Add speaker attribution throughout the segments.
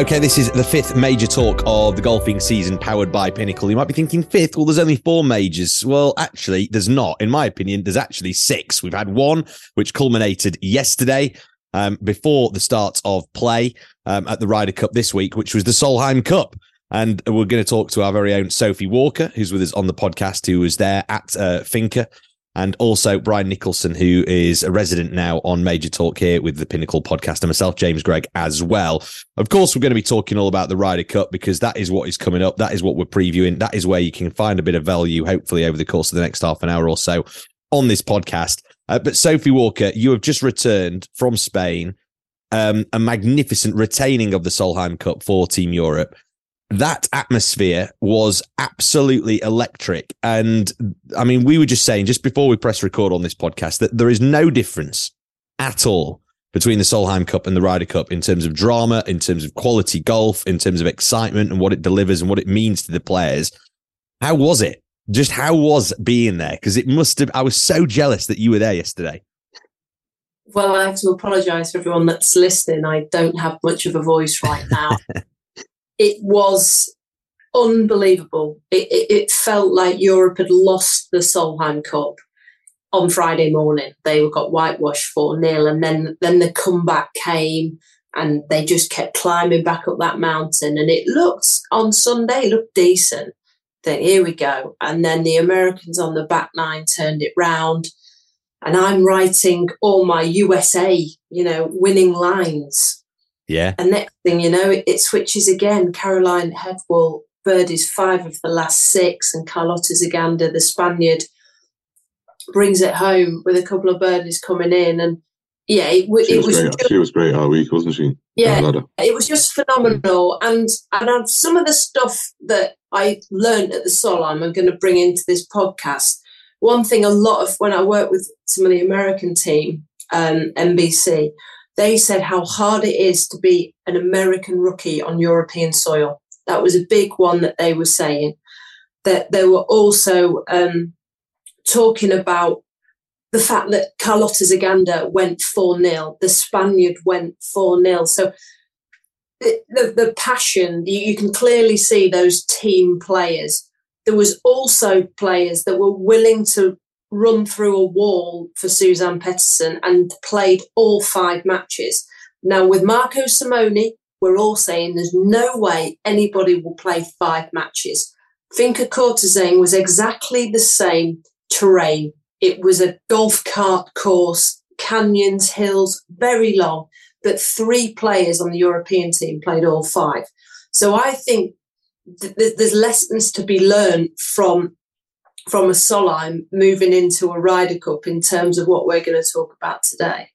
Speaker 1: Okay, this is the fifth major talk of the golfing season powered by Pinnacle. You might be thinking fifth. Well, there's only four majors. Well, actually, there's not. In my opinion, there's actually six. We've had one, which culminated yesterday um, before the start of play um, at the Ryder Cup this week, which was the Solheim Cup. And we're going to talk to our very own Sophie Walker, who's with us on the podcast, who was there at uh, Finca and also Bryan Nicholson, who is a resident now on Major Talk here with the Pinnacle podcast, and myself, James Gregg, as well. Of course, we're going to be talking all about the Ryder Cup because that is what is coming up. That is what we're previewing. That is where you can find a bit of value, hopefully, over the course of the next half an hour or so on this podcast. Uh, but Sophie Walker, you have just returned from Spain, um, a magnificent retaining of the Solheim Cup for Team Europe that atmosphere was absolutely electric. And I mean, we were just saying just before we press record on this podcast that there is no difference at all between the Solheim Cup and the Ryder Cup in terms of drama, in terms of quality golf, in terms of excitement and what it delivers and what it means to the players. How was it? Just how was being there? Because it must have, I was so jealous that you were there yesterday.
Speaker 2: Well, I have to apologise for everyone that's listening. I don't have much of a voice right now. it was unbelievable. It, it, it, felt like Europe had lost the Solheim Cup on Friday morning. They got whitewashed 4 0, and then, then the comeback came and they just kept climbing back up that mountain. And it looked on Sunday, looked decent. Then here we go. And then the Americans on the back nine turned it round. And I'm writing all my USA, you know, winning lines
Speaker 1: yeah.
Speaker 2: And next thing you know, it, it switches again. Caroline Hedwall birdies five of the last six, and Carlota Ciganda, the Spaniard, brings it home with a couple of birdies coming in. And yeah, it,
Speaker 3: she
Speaker 2: it
Speaker 3: was, was great. she was great all week, wasn't she?
Speaker 2: Yeah, it was just phenomenal. And and some of the stuff that I learned at the Solheim, I'm going to bring into this podcast. One thing, a lot of when I work with some of the American team, um, NBC, they said how hard it is to be an American rookie on European soil. That was a big one that they were saying. That they were also um, talking about the fact that Carlota Ciganda went 4 0, the Spaniard went 4 0. So the, the, the passion, you, you can clearly see those team players. There was also players that were willing to run through a wall for Suzanne Pettersen and played all five matches. Now, with Marco Simone, we're all saying there's no way anybody will play five matches. Finca Cortesin was exactly the same terrain. It was a golf cart course, canyons, hills, very long, but three players on the European team played all five. So I think th- there's lessons to be learned from from a Solheim moving into a Ryder Cup in terms of what we're going to talk about today?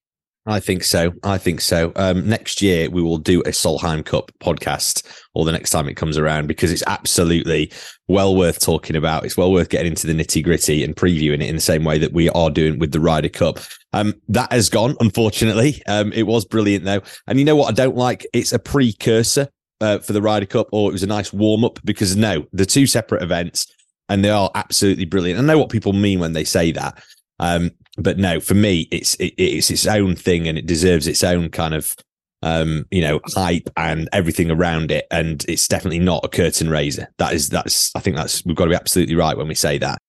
Speaker 1: I think so. I think so. Um, next year we will do a Solheim Cup podcast, or the next time it comes around, because it's absolutely well worth talking about. It's well worth getting into the nitty gritty and previewing it in the same way that we are doing with the Ryder Cup. Um, that has gone, unfortunately. Um, it was brilliant though, and you know what I don't like? It's a precursor uh, for the Ryder Cup, or it was a nice warm up because no, the two separate events and they are absolutely brilliant. I know what people mean when they say that, um, but no, for me, it's it, it's its own thing, and it deserves its own kind of um, you know hype and everything around it. And it's definitely not a curtain raiser. That is that's I think that's we've got to be absolutely right when we say that.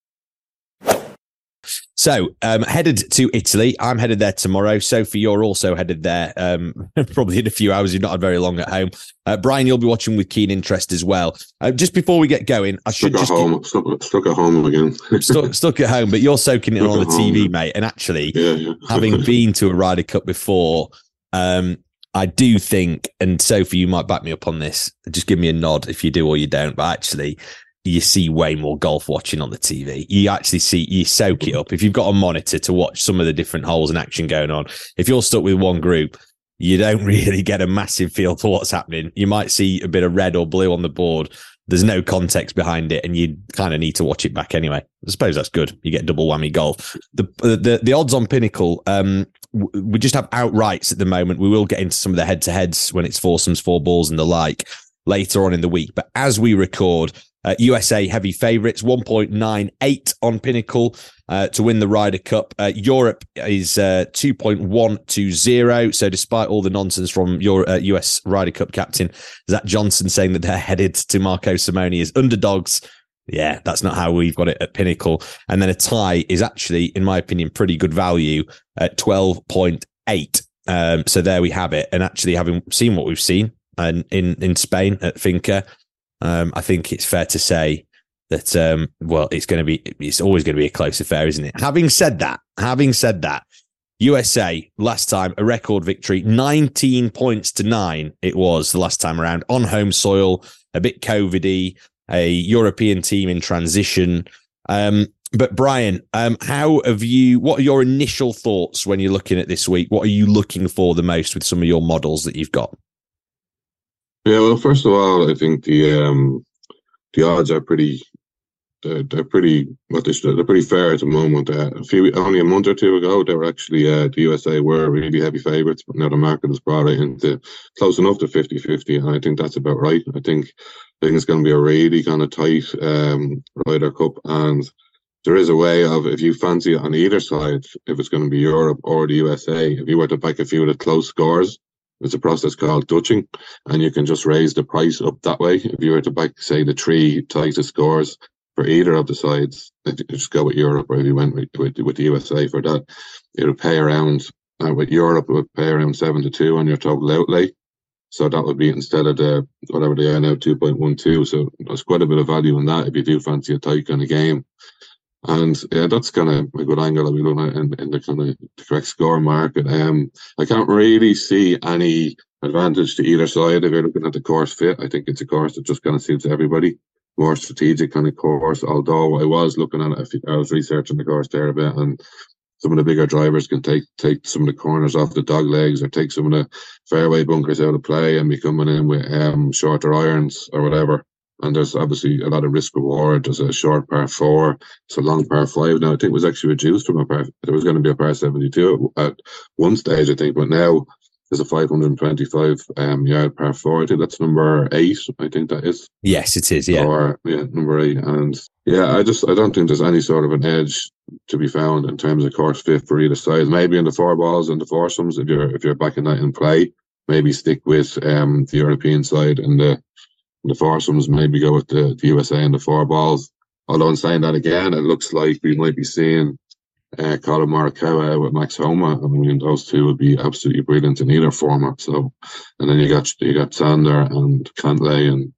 Speaker 1: So, um, headed to Italy. I'm headed there tomorrow. Sophie, you're also headed there. Um, probably in a few hours. You've not had very long at home. Uh, Bryan, you'll be watching with keen interest as well. Uh, just before we get going, I should
Speaker 3: stuck
Speaker 1: just
Speaker 3: at home. Stuck, stuck, at home again.
Speaker 1: stuck, stuck, at home, but you're soaking it on the home, TV, yeah. mate. And actually, yeah, yeah. having been to a Ryder Cup before, um, I do think, and Sophie, you might back me up on this. Just give me a nod if you do or you don't. But actually, you see way more golf watching on the TV. You actually see, you soak it up. If you've got a monitor to watch some of the different holes and action going on, if you're stuck with one group, you don't really get a massive feel for what's happening. You might see a bit of red or blue on the board. There's no context behind it, and you kind of need to watch it back anyway. I suppose that's good. You get double whammy golf. The the the odds on Pinnacle, um, we just have outrights at the moment. We will get into some of the head to heads when it's foursomes, four balls, and the like later on in the week. But as we record, Uh, USA heavy favourites, 1.98 on Pinnacle uh, to win the Ryder Cup. Uh, Europe is uh, 2.120. So, despite all the nonsense from your US uh, Ryder Cup captain Zach Johnson saying that they're headed to Marco Simone as underdogs, yeah, that's not how we've got it at Pinnacle. And then a tie is actually, in my opinion, pretty good value at 12.8. Um, so there we have it. And actually, having seen what we've seen and in, in Spain at Finca, um, I think it's fair to say that um, well, it's going to be it's always going to be a close affair, isn't it? Having said that, having said that, USA last time a record victory, 19 points to nine. It was the last time around on home soil, a bit COVIDy, a European team in transition. Um, but Bryan, um, how have you? What are your initial thoughts when you're looking at this week? What are you looking for the most with some of your models that you've got?
Speaker 3: Yeah, well, first of all, I think the um, the odds are pretty they're, they're pretty what they should, they're pretty fair at the moment. Uh, a few only a month or two ago, they were actually uh, the USA were really heavy favourites, but now the market has brought it into close enough to 50-50, and I think that's about right. I think I think it's going to be a really kind of tight um, Ryder Cup, and there is a way of if you fancy it on either side, if it's going to be Europe or the USA, if you were to back a few of the close scores, it's a process called Dutching, and you can just raise the price up that way. If you were to back, say, the three tightest scores for either of the sides, if you just go with Europe, or if you went with, with, with the USA for that, it would pay around, uh, with Europe, it would pay around 7 to 2 on your total outlay. So that would be instead of the whatever they are now, 2.12. So there's quite a bit of value in that if you do fancy a tight kind of game. And yeah, that's kind of a good angle that we look at in, in the kind of the correct score market. Um, I can't really see any advantage to either side if you're looking at the course fit. I think it's a course that just kind of suits everybody. More strategic kind of course. Although I was looking at it, I was researching the course there a bit, and some of the bigger drivers can take take some of the corners off the dog legs or take some of the fairway bunkers out of play and be coming in with um, shorter irons or whatever and there's obviously a lot of risk reward. There's a short par four, it's a long par five. Now I think it was actually reduced from a par. There was going to be a par seventy two at one stage, I think, but now there's a 525 um, yard par four. I think that's number eight. I think that is.
Speaker 1: Yes, it is. Yeah.
Speaker 3: Or yeah, number eight. And yeah, I just I don't think there's any sort of an edge to be found in terms of course fit for either side. Maybe in the four balls and the foursomes if you're if you're backing that in play. Maybe stick with um, the European side and the the foursomes, maybe go with the, the USA and the four balls. Although in saying that again, it looks like we might be seeing uh, Collin Morikawa with Max Homa. I mean, those two would be absolutely brilliant in either format. So, and then you got you got Xander and Cantlay, and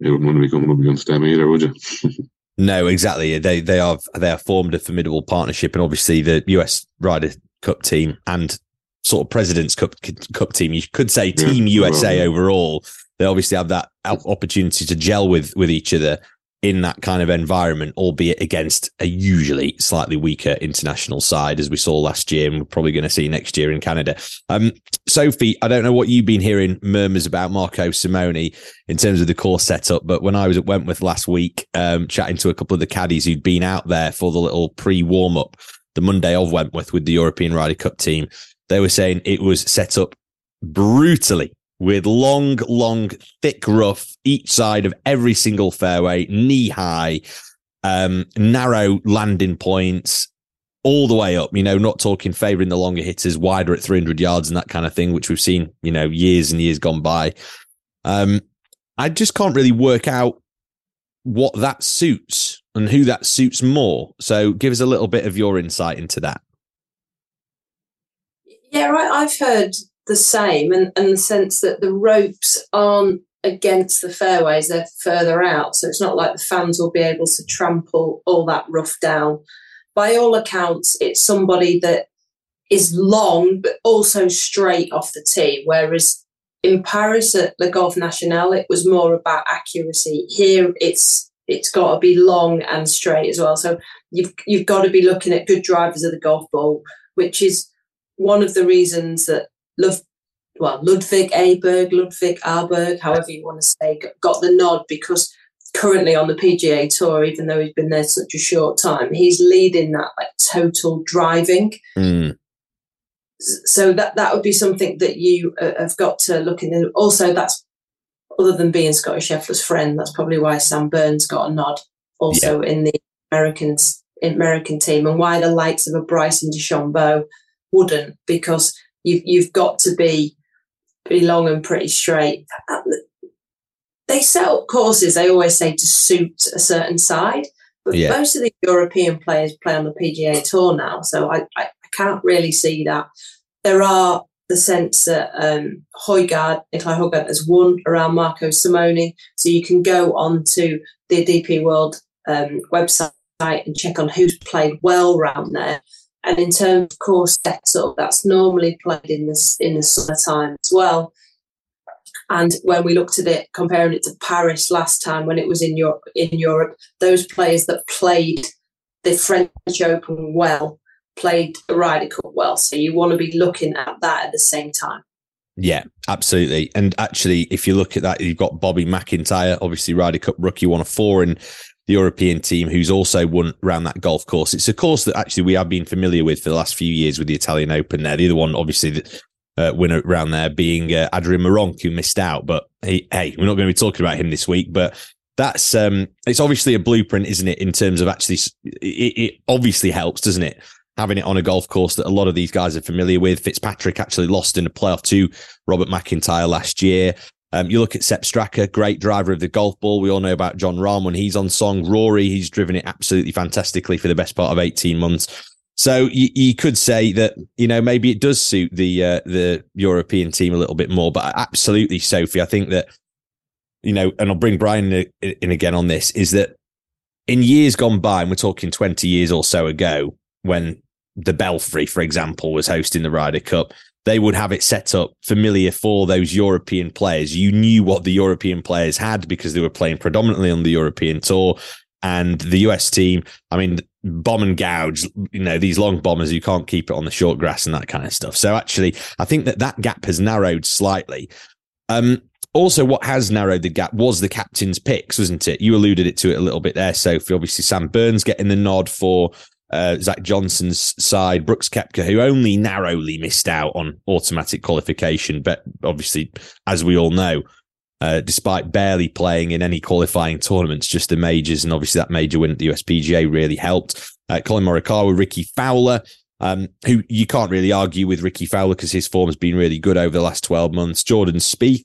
Speaker 3: you wouldn't want to be coming up against them either, would you?
Speaker 1: no, exactly. They they are they are formed a formidable partnership, and obviously the US Ryder Cup team and sort of President's Cup Cup team. You could say Team yeah, USA overall they obviously have that opportunity to gel with with each other in that kind of environment, albeit against a usually slightly weaker international side, as we saw last year, and we're probably going to see next year in Canada. Um, Sophie, I don't know what you've been hearing murmurs about Marco Simone in terms of the course setup, but when I was at Wentworth last week, um, chatting to a couple of the caddies who'd been out there for the little pre warm up the Monday of Wentworth with the European Ryder Cup team, they were saying it was set up brutally with long, long, thick rough each side of every single fairway, knee high, um, narrow landing points all the way up. You know, not talking favouring the longer hitters, wider at 300 yards and that kind of thing, which we've seen, you know, years and years gone by. Um, I just can't really work out what that suits and who that suits more. So give us a little bit of your insight into that.
Speaker 2: Yeah, right. I've heard the same and, and the sense that the ropes aren't against the fairways, they're further out. So it's not like the fans will be able to trample all that rough down. By all accounts, it's somebody that is long but also straight off the tee. Whereas in Paris at the Golf National, it was more about accuracy. Here it's it's got to be long and straight as well. So you've you've got to be looking at good drivers of the golf ball, which is one of the reasons that Love, well, Ludwig Aberg, Ludwig Aberg, however you want to say, got the nod because currently on the PGA Tour, even though he's been there such a short time, he's leading that like total driving. Mm. So that that would be something that you uh, have got to look in. Also, that's other than being Scotty Scheffler's friend, that's probably why Sam Burns got a nod also yeah. in the Americans American team, and why the likes of a Bryson DeChambeau wouldn't, because you've you've got to be pretty long and pretty straight. They set up courses, they always say, to suit a certain side. But yeah. most of the European players play on the PGA Tour now, so I, I, I can't really see that. There are the sense that um, Højgaard, Nicolai Højgaard has won around Marco Simone, so you can go on to the DP World um, website and check on who's played well around there. And in terms of course setup, that's normally played in the in the summertime as well. And when we looked at it, comparing it to Paris last time when it was in Europe, in Europe, those players that played the French Open well played the Ryder Cup well. So you want to be looking at that at the same time.
Speaker 1: Yeah, absolutely. And actually, if you look at that, you've got Bobby McIntyre, obviously Ryder Cup rookie, one of four in European team, who's also won around that golf course. It's a course that actually we have been familiar with for the last few years with the Italian Open there. The other one, obviously, uh, winner around there being uh, Adrian Meronk, who missed out. But hey, hey, we're not going to be talking about him this week. But that's um, it's obviously a blueprint, isn't it? In terms of actually, it, it obviously helps, doesn't it? Having it on a golf course that a lot of these guys are familiar with. Fitzpatrick actually lost in a playoff to Robert McIntyre last year. Um, you look at Sepp Straka, great driver of the golf ball. We all know about Jon Rahm when he's on song. Rory, he's driven it absolutely fantastically for the best part of 18 months. So you, you, could say that you know maybe it does suit the uh, the European team a little bit more, but absolutely, Sophie, I think that you know, and I'll bring Bryan in, in again on this is that in years gone by, and we're talking twenty years or so ago, when the Belfry, for example, was hosting the Ryder Cup, they would have it set up familiar for those European players. You knew what the European players had because they were playing predominantly on the European tour. And the US team, I mean, bomb and gouge, you know, these long bombers, you can't keep it on the short grass and that kind of stuff. So actually, I think that that gap has narrowed slightly. Um, also, what has narrowed the gap was the captain's picks, wasn't it? You alluded it to it a little bit there, Sophie. Obviously, Sam Burns getting the nod for uh, Zach Johnson's side, Brooks Koepka, who only narrowly missed out on automatic qualification, but obviously, as we all know, uh, despite barely playing in any qualifying tournaments, just the majors. And obviously, that major win at the USPGA really helped. Uh, Collin Morikawa, Rickie Fowler, um, who you can't really argue with Rickie Fowler because his form has been really good over the last 12 months. Jordan Spieth,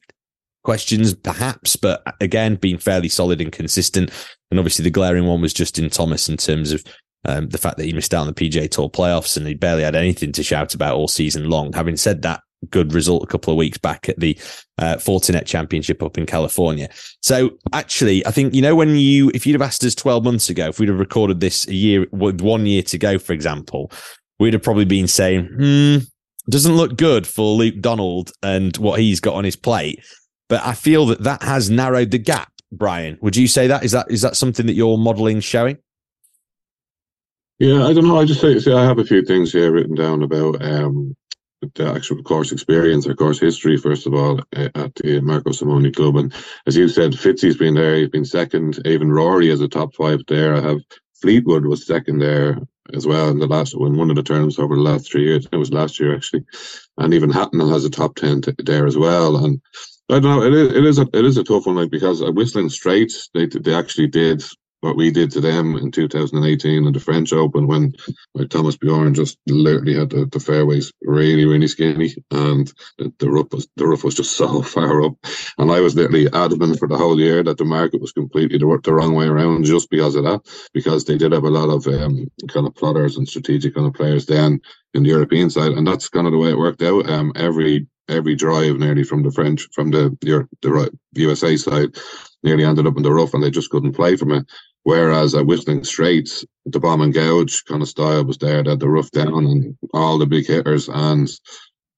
Speaker 1: questions perhaps, but again, being fairly solid and consistent. And obviously, the glaring one was Justin Thomas in terms of um, the fact that he missed out on the PGA Tour playoffs and he barely had anything to shout about all season long. Having said that, good result a couple of weeks back at the uh, Fortinet Championship up in California. So actually, I think you know when you if you'd have asked us twelve months ago, if we'd have recorded this a year with one year to go, for example, we'd have probably been saying, "Hmm, doesn't look good for Luke Donald and what he's got on his plate." But I feel that that has narrowed the gap. Bryan, would you say that is that is that something that your modelling showing?
Speaker 3: Yeah, I don't know. I just say, say I have a few things here written down about um, the actual course experience or course history, first of all, uh, at the Marco Simone Club. And as you said, Fitzy's been there, he's been second. Even Rory is a top five there. I have Fleetwood was second there as well in the last in one of the terms over the last three years. It was last year actually, and even Hatton has a top ten t- there as well. And I don't know, it is, it is a it is a tough one, like because at Whistling Straits they they actually did what we did to them in 2018 in the French Open when like Thomas Bjorn just literally had the, the fairways really really skinny and the, the rough was the rough was just so far up and I was literally adamant for the whole year that the market was completely the, the wrong way around just because of that because they did have a lot of um, kind of plotters and strategic kind of players then in the European side and that's kind of the way it worked out um, every every drive nearly from the French from the the, the USA side nearly ended up in the rough and they just couldn't play from it. Whereas at Whistling Straits, the bomb and gouge kind of style was there, that the rough down and all the big hitters, and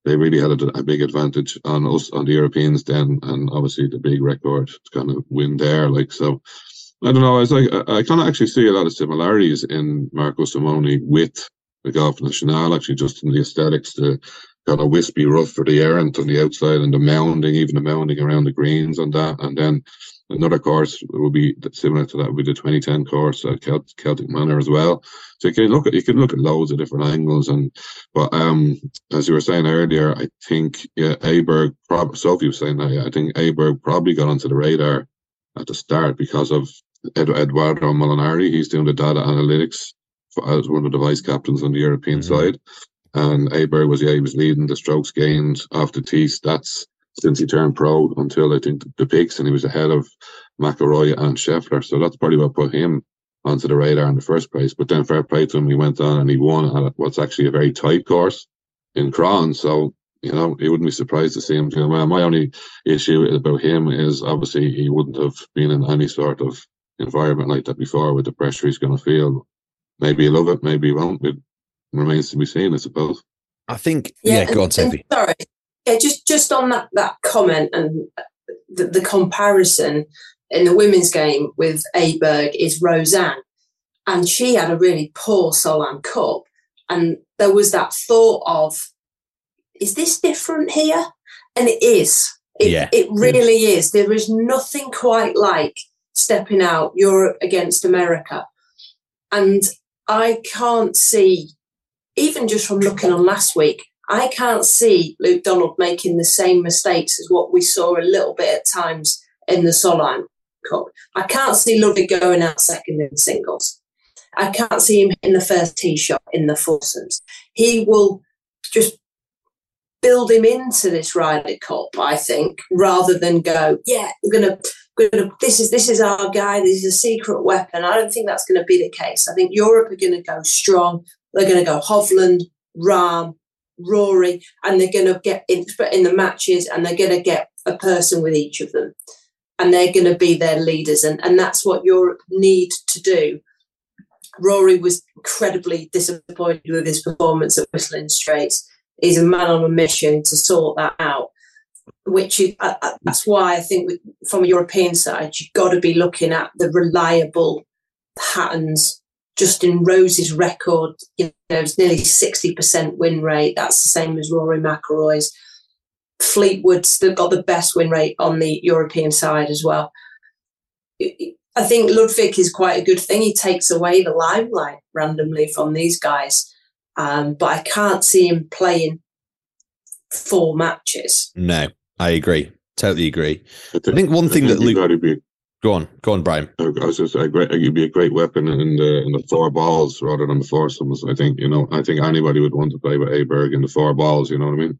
Speaker 3: they really had a, a, big advantage on us, on the Europeans then, and obviously the big record kind of win there. Like, so I don't know, I was like, I, I kind of actually see a lot of similarities in Marco Simone with the Golf National, actually, just in the aesthetics, the kind of wispy rough for the errant on the outside and the mounding, even the mounding around the greens and that. And then Another course will be similar to that would be the 2010 course at Celtic Manor as well. So you can look at you can look at loads of different angles and but um as you were saying earlier, I think yeah, Aberg prob Sophie was saying that yeah, I think Aberg probably got onto the radar at the start because of Ed, Edoardo Molinari. He's doing the data analytics for, as one of the vice captains on the European mm-hmm. side. And Aberg was yeah, he was leading the strokes gained off the tee stats since he turned pro until I think the, the picks, and he was ahead of McIlroy and Scheffler. So that's probably what put him onto the radar in the first place. But then fair play to him, he went on and he won at what's actually a very tight course in Crans. So you know, you wouldn't be surprised to see him. You know, my only issue about him is obviously he wouldn't have been in any sort of environment like that before with the pressure he's going to feel. Maybe he'll love it, maybe he won't. It remains to be seen, I suppose.
Speaker 1: I think, yeah, yeah go on, Sophie.
Speaker 2: Sorry, yeah, just just on that that comment and the, the comparison in the women's game with Aberg is Rose Zhang, and she had a really poor Solheim Cup, and there was that thought of, is this different here? And it is. It, yeah. it really is. There is nothing quite like stepping out Europe against America, and I can't see, even just from looking on last week, I can't see Luke Donald making the same mistakes as what we saw a little bit at times in the Solheim Cup. I can't see Ludwig going out second in singles. I can't see him hitting the first tee shot in the foursomes. He will just build him into this Ryder Cup, I think, rather than go, yeah, we're gonna, gonna this is this is our guy, this is a secret weapon. I don't think that's gonna be the case. I think Europe are gonna go strong. They're gonna go Hovland, Rahm, Rory, and they're going to get in, in the matches and they're going to get a person with each of them. And they're going to be their leaders. And, and that's what Europe need to do. Rory was incredibly disappointed with his performance at Whistling Straits. He's a man on a mission to sort that out, which is, uh, uh that's why I think from a European side, you've got to be looking at the reliable patterns Justin Rose's record, you know, it's nearly 60% win rate. That's the same as Rory McIlroy's. Fleetwood's got the best win rate on the European side as well. I think Ludwig is quite a good thing. He takes away the limelight randomly from these guys. Um, but I can't see him playing four matches.
Speaker 1: No, I agree. Totally agree. I think one thing that Luke Go on, go on, Bryan.
Speaker 3: I was just a great. You'd be a great weapon in the in the four balls rather than the foursomes. I think you know. I think anybody would want to play with Aberg in the four balls. You know what I mean?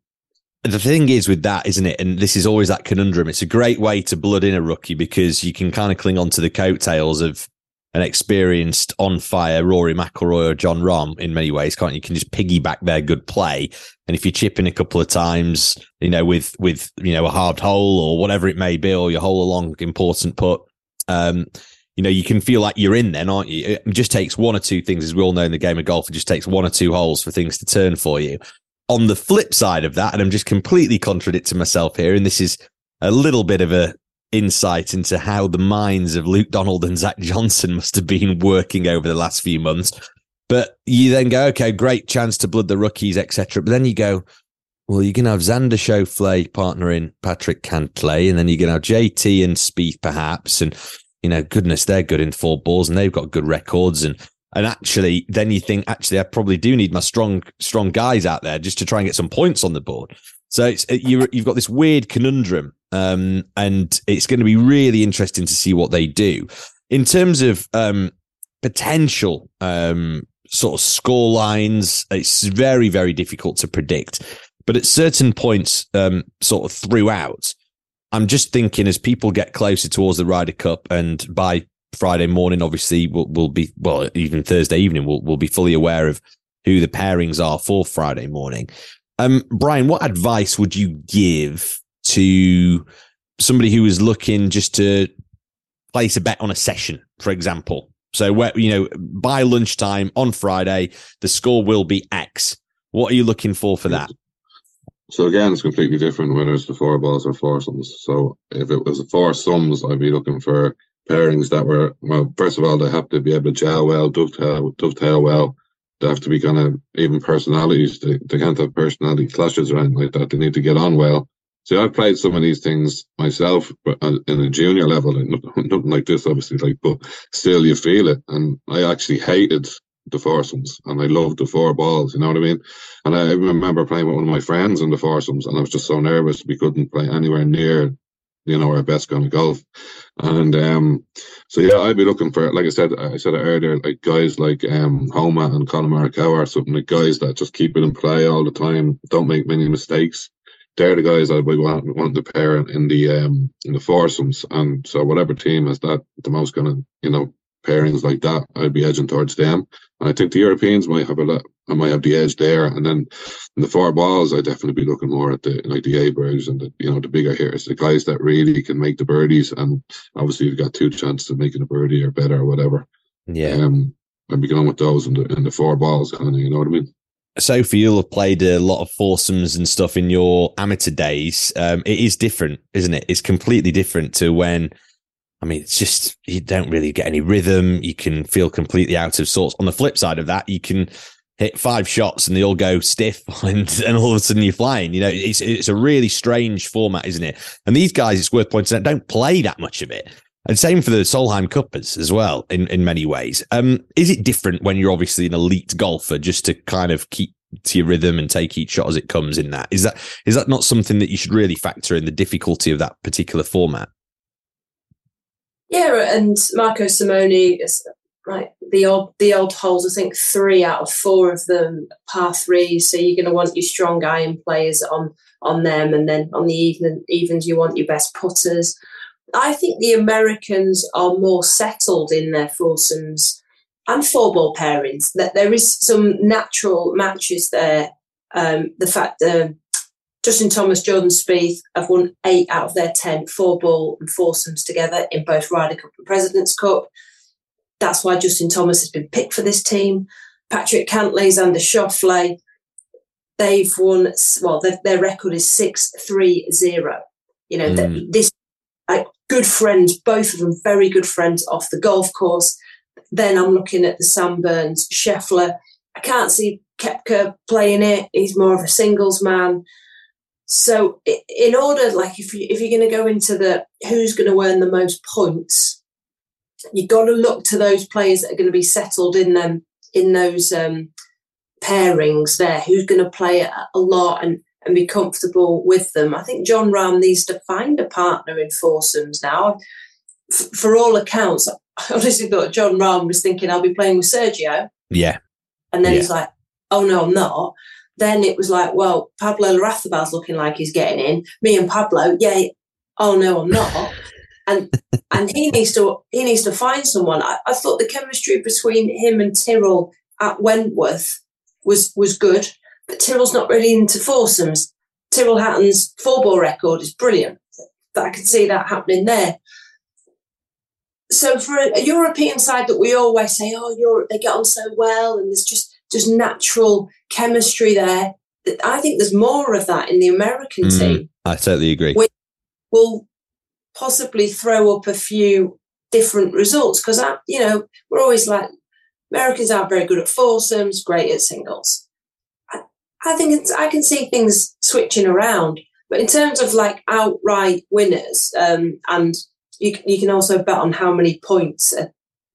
Speaker 1: The thing is with that, isn't it? And this is always that conundrum. It's a great way to blood in a rookie because you can kind of cling on to the coattails of an experienced on fire Rory McIlroy or Jon Rahm in many ways, can't you? You can just piggyback their good play. And if you chip in a couple of times, you know, with with you know a hard hole or whatever it may be, or your hole along important putt, um, you know, you can feel like you're in then, aren't you? It just takes one or two things, as we all know in the game of golf, it just takes one or two holes for things to turn for you. On the flip side of that, and I'm just completely contradicting myself here, and this is a little bit of a insight into how the minds of Luke Donald and Zach Johnson must have been working over the last few months. But you then go, okay, great chance to blood the rookies, etc. But then you go, well, you can have Xander Schauffele partnering Patrick Cantlay, and then you can have JT and Spieth perhaps. And, you know, goodness, they're good in four balls and they've got good records. And, and actually, then you think, actually, I probably do need my strong, strong guys out there just to try and get some points on the board. So it's, you you've got this weird conundrum. Um, and it's going to be really interesting to see what they do in terms of, um, potential, um, sort of score lines. It's very, very difficult to predict. But at certain points, um, sort of throughout, I'm just thinking as people get closer towards the Ryder Cup and by Friday morning, obviously we'll, we'll be, well, even Thursday evening, we'll, we'll be fully aware of who the pairings are for Friday morning. Um, Bryan, what advice would you give to somebody who is looking just to place a bet on a session, for example? So where, you know, by lunchtime on Friday, the score will be X. What are you looking for for that?
Speaker 3: So again, it's completely different whether it's the four balls or foursomes. So if it was the foursomes, I'd be looking for pairings that were well. First of all, they have to be able to gel well, dovetail, dovetail well. They have to be kind of even personalities. They, they can't have personality clashes or anything like that. They need to get on well. See, I've played some of these things myself, but uh, in a junior level, nothing like this, obviously. Like, but still, you feel it. And I actually hated the foursomes, and I loved the four balls. You know what I mean? And I remember playing with one of my friends in the foursomes, and I was just so nervous we couldn't play anywhere near, you know, our best kind of golf. And um, so yeah, I'd be looking for, like I said, I said earlier, like guys like um Homa and Collin Morikawa or something like guys that just keep it in play all the time, don't make many mistakes they're the guys I would want, want to pair in the um in the foursomes, and so whatever team has that the most of you know pairings like that, I'd be edging towards them. And I think the Europeans might have a lot. I might have the edge there, and then in the four balls, I'd definitely be looking more at the like the Abergs and the you know the bigger hitters, the guys that really can make the birdies, and obviously you've got two chances of making a birdie or better or whatever.
Speaker 1: Yeah,
Speaker 3: um, I'd be going with those in the in the four balls, kind of, you know what I mean.
Speaker 1: Sophie, you'll have played a lot of foursomes and stuff in your amateur days. Um, it is different, isn't it? It's completely different to when, I mean, it's just, you don't really get any rhythm. You can feel completely out of sorts. On the flip side of that, you can hit five shots and they all go stiff and, and all of a sudden you're flying. You know, it's, it's a really strange format, isn't it? And these guys, it's worth pointing out, don't play that much of it. And same for the Solheim Cuppers as well, in, in many ways. Um, is it different when you're obviously an elite golfer just to kind of keep to your rhythm and take each shot as it comes in that? Is that is that not something that you should really factor in the difficulty of that particular format?
Speaker 2: Yeah, and Marco Simone is right. The old the old holes, I think three out of four of them par three. So you're going to want your strong iron players on on them, and then on the even evens you want your best putters. I think the Americans are more settled in their foursomes and four ball pairings. That there is some natural matches there. Um, the fact that Justin Thomas, Jordan Spieth have won eight out of their ten four ball and foursomes together in both Ryder Cup and President's Cup. That's why Justin Thomas has been picked for this team. Patrick Cantlay, Xander Schauffele, they've won, well, their, their record is 6 3 0. You know, mm. this like good friends, both of them very good friends off the golf course. Then I'm looking at the Sam Burns, Scheffler. I can't see Koepka playing it. He's more of a singles man. So in order, like if you if you're going to go into the who's going to earn the most points, you've got to look to those players that are going to be settled in them in those um, pairings there. Who's going to play a lot and and be comfortable with them. I think Jon Rahm needs to find a partner in foursomes now. F- for all accounts, I honestly thought Jon Rahm was thinking I'll be playing with Sergio.
Speaker 1: Yeah.
Speaker 2: And then
Speaker 1: yeah.
Speaker 2: he's like, oh no, I'm not. Then it was like, well, Pablo Larrazabal's looking like he's getting in. Me and Pablo, yeah, oh no, I'm not. and and he needs to he needs to find someone. I, I thought the chemistry between him and Tyrrell at Wentworth was was good. But Tyrrell's not really into foursomes. Tyrrell Hatton's four ball record is brilliant. But I can see that happening there. So for a, a, European side that we always say, oh, Europe, they get on so well, and there's just just natural chemistry there. I think there's more of that in the American mm, team.
Speaker 1: I totally agree.
Speaker 2: We will possibly throw up a few different results because, you know, we're always like Americans aren't very good at foursomes, great at singles. I think it's, I can see things switching around. But in terms of like outright winners, um, and you, you can also bet on how many points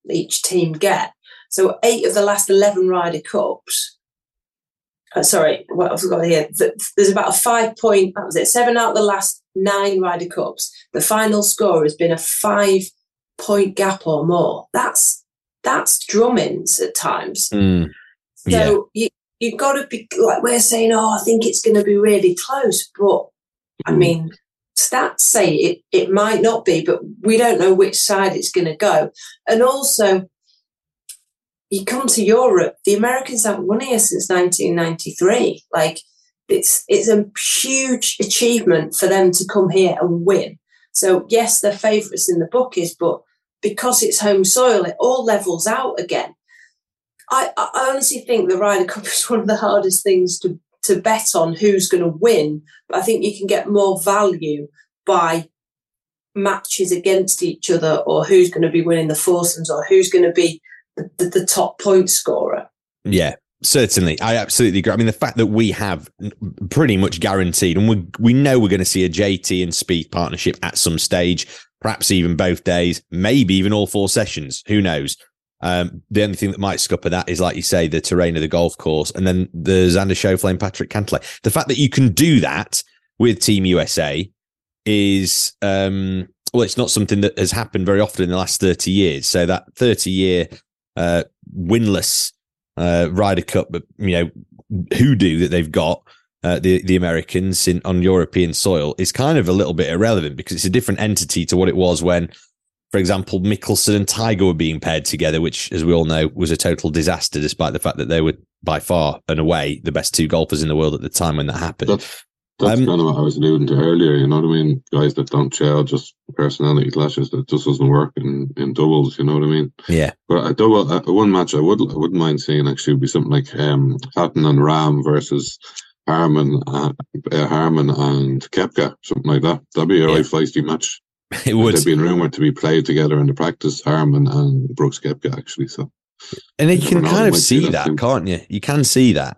Speaker 2: each team get. So eight of the last 11 Ryder Cups, uh, sorry, what I've got here, there's about a five point, that was it, seven out of the last nine Ryder Cups. The final score has been a five point gap or more. That's that's drummings at times.
Speaker 1: Mm,
Speaker 2: so yeah. you, you've got to be like we're saying, oh, I think it's going to be really close, but I hmm. mean, stats say it it might not be, but we don't know which side it's going to go. And also, you come to Europe, the Americans haven't won here since 1993. Like it's it's a huge achievement for them to come here and win. So yes, they're favourites in the bookies, but because it's home soil, it all levels out again. I, I honestly think the Ryder Cup is one of the hardest things to, to bet on who's going to win. But I think you can get more value by matches against each other or who's going to be winning the foursomes or who's going to be the, the, top point scorer.
Speaker 1: Yeah, Certainly, I absolutely agree. I mean, the fact that we have pretty much guaranteed, and we we know we're going to see a JT and Spieth partnership at some stage, perhaps even both days, maybe even all four sessions. Who knows? Um, the only thing that might scupper that is, like you say, the terrain of the golf course, and then the Xander Schauffele Patrick Cantlay. The fact that you can do that with Team USA is, um, well, it's not something that has happened very often in the last thirty years. So that thirty year uh, winless uh, Ryder Cup, you know, hoodoo that they've got. Uh, the the Americans in on European soil is kind of a little bit irrelevant because it's a different entity to what it was when, for example, Mickelson and Tiger were being paired together, which, as we all know, was a total disaster, despite the fact that they were by far and away the best two golfers in the world at the time when that happened.
Speaker 3: That's um, kind of what I was alluding to earlier. You know what I mean? Guys that don't gel, just personality clashes that just doesn't work in, in doubles. You know what I mean?
Speaker 1: Yeah.
Speaker 3: But a double, uh, one match I would I wouldn't mind seeing actually would be something like um, Hatton and Rahm versus Harman, uh, uh, Harman and Koepka, something like that. That'd be a yeah. right feisty match.
Speaker 1: It would.
Speaker 3: They've been rumored to be played together in the practice, Harman and Brooks Koepka actually. So.
Speaker 1: And you can kind of see that, that can't you? You can see that.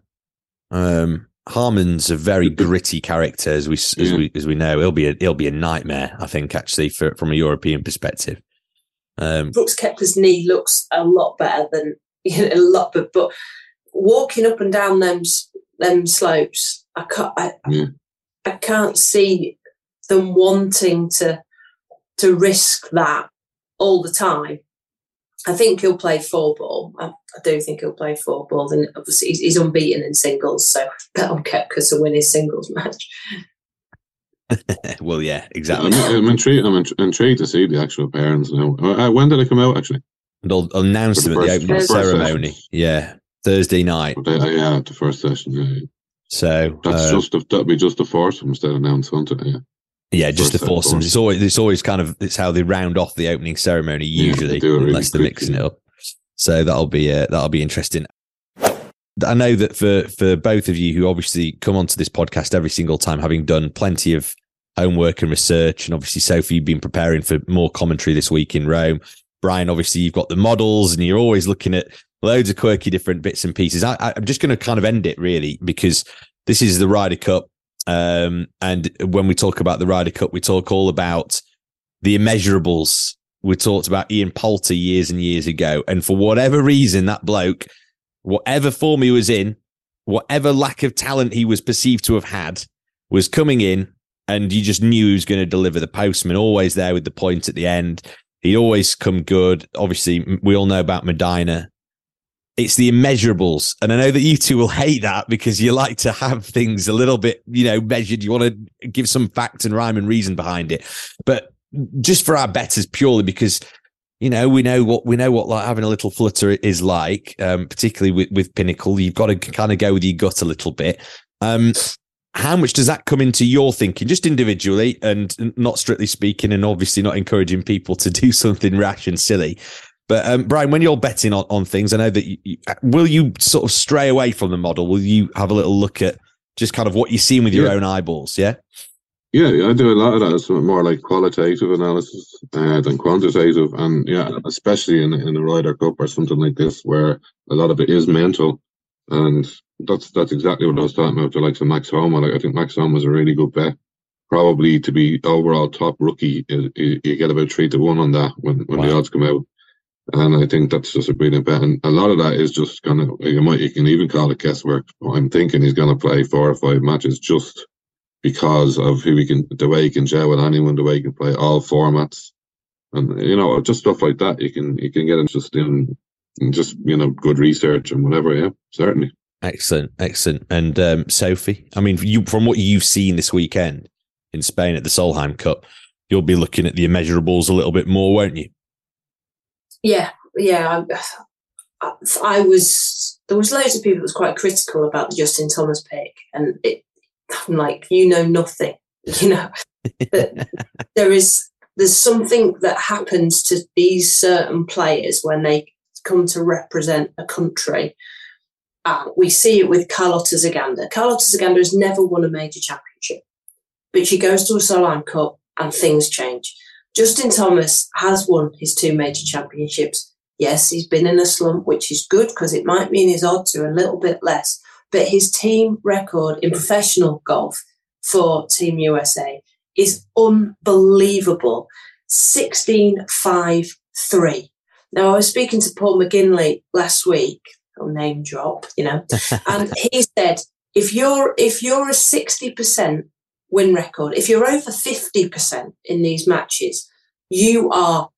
Speaker 1: Um, Harman's a very gritty character, as we as yeah. we as we know. He'll be a he'll be a nightmare, I think, actually, for, from a European perspective.
Speaker 2: Um, Brooks Koepka's knee looks a lot better than you know, a lot, but but walking up and down them them slopes, I can't I, yeah. I can't see them wanting to to risk that all the time. I think he'll play four ball. I, I do think he'll play four ball. And obviously, he's, he's unbeaten in singles, so bet on Koepka to win his singles match.
Speaker 1: well, yeah, exactly.
Speaker 3: I'm, I'm, intrigued. I'm intrigued to see the actual parents now. Uh, when did it come out? Actually,
Speaker 1: they'll announce them at the opening ceremony. Session. Yeah, Thursday night.
Speaker 3: They, uh, yeah, the first session. Yeah.
Speaker 1: So
Speaker 3: that's uh, just a, that'll be just a force instead of announced, won't? Yeah.
Speaker 1: Yeah, just the them. It's always it's always kind of it's how they round off the opening ceremony usually, yeah, really unless they're mixing it up. So that'll be uh, that'll be interesting. I know that for for both of you who obviously come onto this podcast every single time, having done plenty of homework and research, and obviously Sophie, you've been preparing for more commentary this week in Rome. Brian, obviously you've got the models, and you're always looking at loads of quirky different bits and pieces. I, I'm just going to kind of end it really because this is the Ryder Cup um, and when we talk about the Ryder Cup, we talk all about the immeasurables. We talked about Ian Poulter years and years ago. And for whatever reason, that bloke, whatever form he was in, whatever lack of talent he was perceived to have had, was coming in and you just knew he was going to deliver the postman, always there with the point at the end. He'd always come good. Obviously, we all know about Medinah it's the immeasurables. And I know that you two will hate that because you like to have things a little bit, you know, measured. You want to give some fact and rhyme and reason behind it. But just for our betters, purely because, you know, we know what we know what like having a little flutter is like, um, particularly with, with Pinnacle. You've got to kind of go with your gut a little bit. Um, how much does that come into your thinking, just individually and not strictly speaking, and obviously not encouraging people to do something rash and silly? But um, Bryan, when you're betting on, on things, I know that you, you, will you sort of stray away from the model? Will you have a little look at just kind of what you're seeing with your yeah. own eyeballs? Yeah.
Speaker 3: Yeah, yeah, I do a lot of that. It's more like qualitative analysis uh, than quantitative, and yeah, especially in in a Ryder Cup or something like this, where a lot of it is mental, and that's that's exactly what I was talking about. The likes of Max Homa, like I think Max Homa was a really good bet. Probably to be overall top rookie, you, you get about three to one on that when when wow. the odds come out. And I think that's just a brilliant bet. And a lot of that is just kind of, you might, you can even call it guesswork. I'm thinking he's going to play four or five matches just because of who he can, the way he can gel with anyone, the way he can play all formats. And, you know, just stuff like that. You can, you can get just in, just, you know, good research and whatever. Yeah, certainly.
Speaker 1: Excellent. Excellent. And, um, Sophie, I mean, you, from what you've seen this weekend in Spain at the Solheim Cup, you'll be looking at the immeasurables a little bit more, won't you?
Speaker 2: Yeah, yeah. I, I, was there was loads of people that was quite critical about Justin Thomas pick, and it, I'm like, you know nothing, you know. but there is there's something that happens to these certain players when they come to represent a country. Uh, we see it with Carlota Ciganda. Carlota Ciganda has never won a major championship, but she goes to a Solheim Cup and things change. Justin Thomas has won his two major championships. Yes, he's been in a slump, which is good because it might mean his odds are a little bit less. But his team record in professional golf for Team USA is unbelievable 16 5 3. Now, I was speaking to Paul McGinley last week, or name drop, you know, and he said, if you're if you're a 60% win record, if you're over 50% in these matches, you are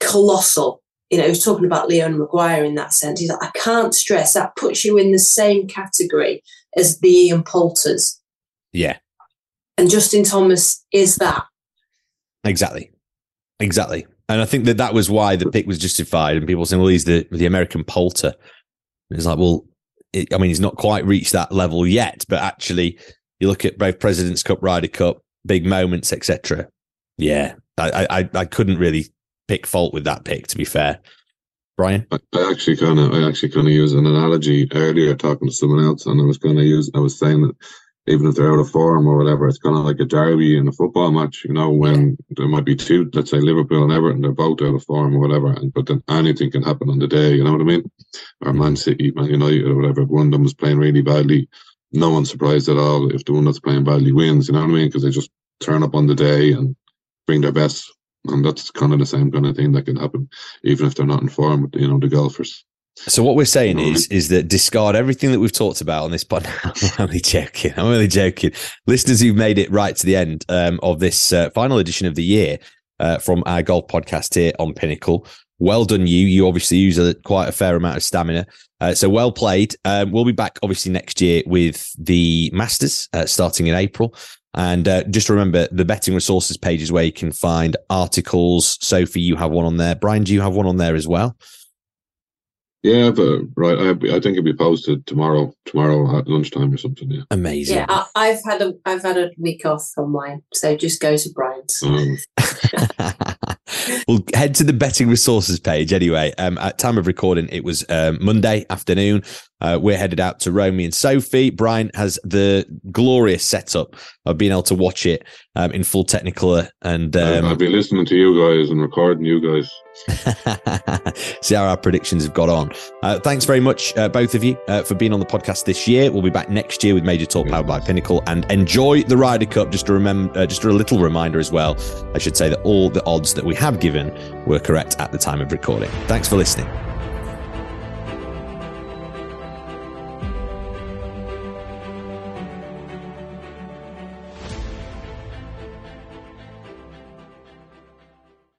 Speaker 2: colossal. You know, he was talking about Leona Maguire in that sense. He's like, I can't stress that puts you in the same category as the Ian Poulters.
Speaker 1: Yeah.
Speaker 2: And Justin Thomas is that.
Speaker 1: Exactly. Exactly. And I think that that was why the pick was justified. And people saying, well, he's the, the American Poulter. And it's like, well, it, I mean, he's not quite reached that level yet, but actually, you look at both President's Cup, Ryder Cup, big moments, etc. Yeah, I, I I couldn't really pick fault with that pick. To be fair, Bryan,
Speaker 3: I, I actually kind of I actually kind of used an analogy earlier talking to someone else, and I was going to use I was saying that even if they're out of form or whatever, it's kind of like a derby in a football match, you know, when there might be two, let's say Liverpool and Everton, they're both out of form or whatever, and, but then anything can happen on the day, you know what I mean? Or Man mm-hmm. City, Man United, or whatever. One of them was playing really badly. No one's surprised at all if the one that's playing badly wins, you know what I mean? Because they just turn up on the day and bring their best. And that's kind of the same kind of thing that can happen, even if they're not in form you know, the golfers.
Speaker 1: So what we're saying is is that discard everything that we've talked about on this pod. I'm only joking. I'm only joking. Listeners who've made it right to the end um, of this uh, final edition of the year uh, from our golf podcast here on Pinnacle. Well done, you. You obviously use a, quite a fair amount of stamina. Uh, so well played. Um, we'll be back obviously next year with the Masters uh, starting in April. And uh, just remember the betting resources page is where you can find articles. Sophie, you have one on there. Bryan, do you have one on there as well?
Speaker 3: Yeah, but right, I, I think it'll be posted tomorrow, tomorrow at lunchtime or something. Yeah,
Speaker 1: amazing.
Speaker 2: Yeah, I, have had a I've had a week off from mine, so just go to Bryan's. Um.
Speaker 1: we'll head to the betting resources page anyway. Um, at time of recording, it was um, Monday afternoon. Uh, we're headed out to Romy and Sophie. Bryan has the glorious setup of being able to watch it um, in full Technicolor. And um,
Speaker 3: I've been listening to you guys and recording you guys.
Speaker 1: See how our predictions have got on. Uh, thanks very much, uh, both of you, uh, for being on the podcast this year. We'll be back next year with Major Talk powered by Pinnacle, and enjoy the Ryder Cup. Just to remember, uh, just a little reminder as well. I should say that all the odds that we have given were correct at the time of recording. Thanks for listening.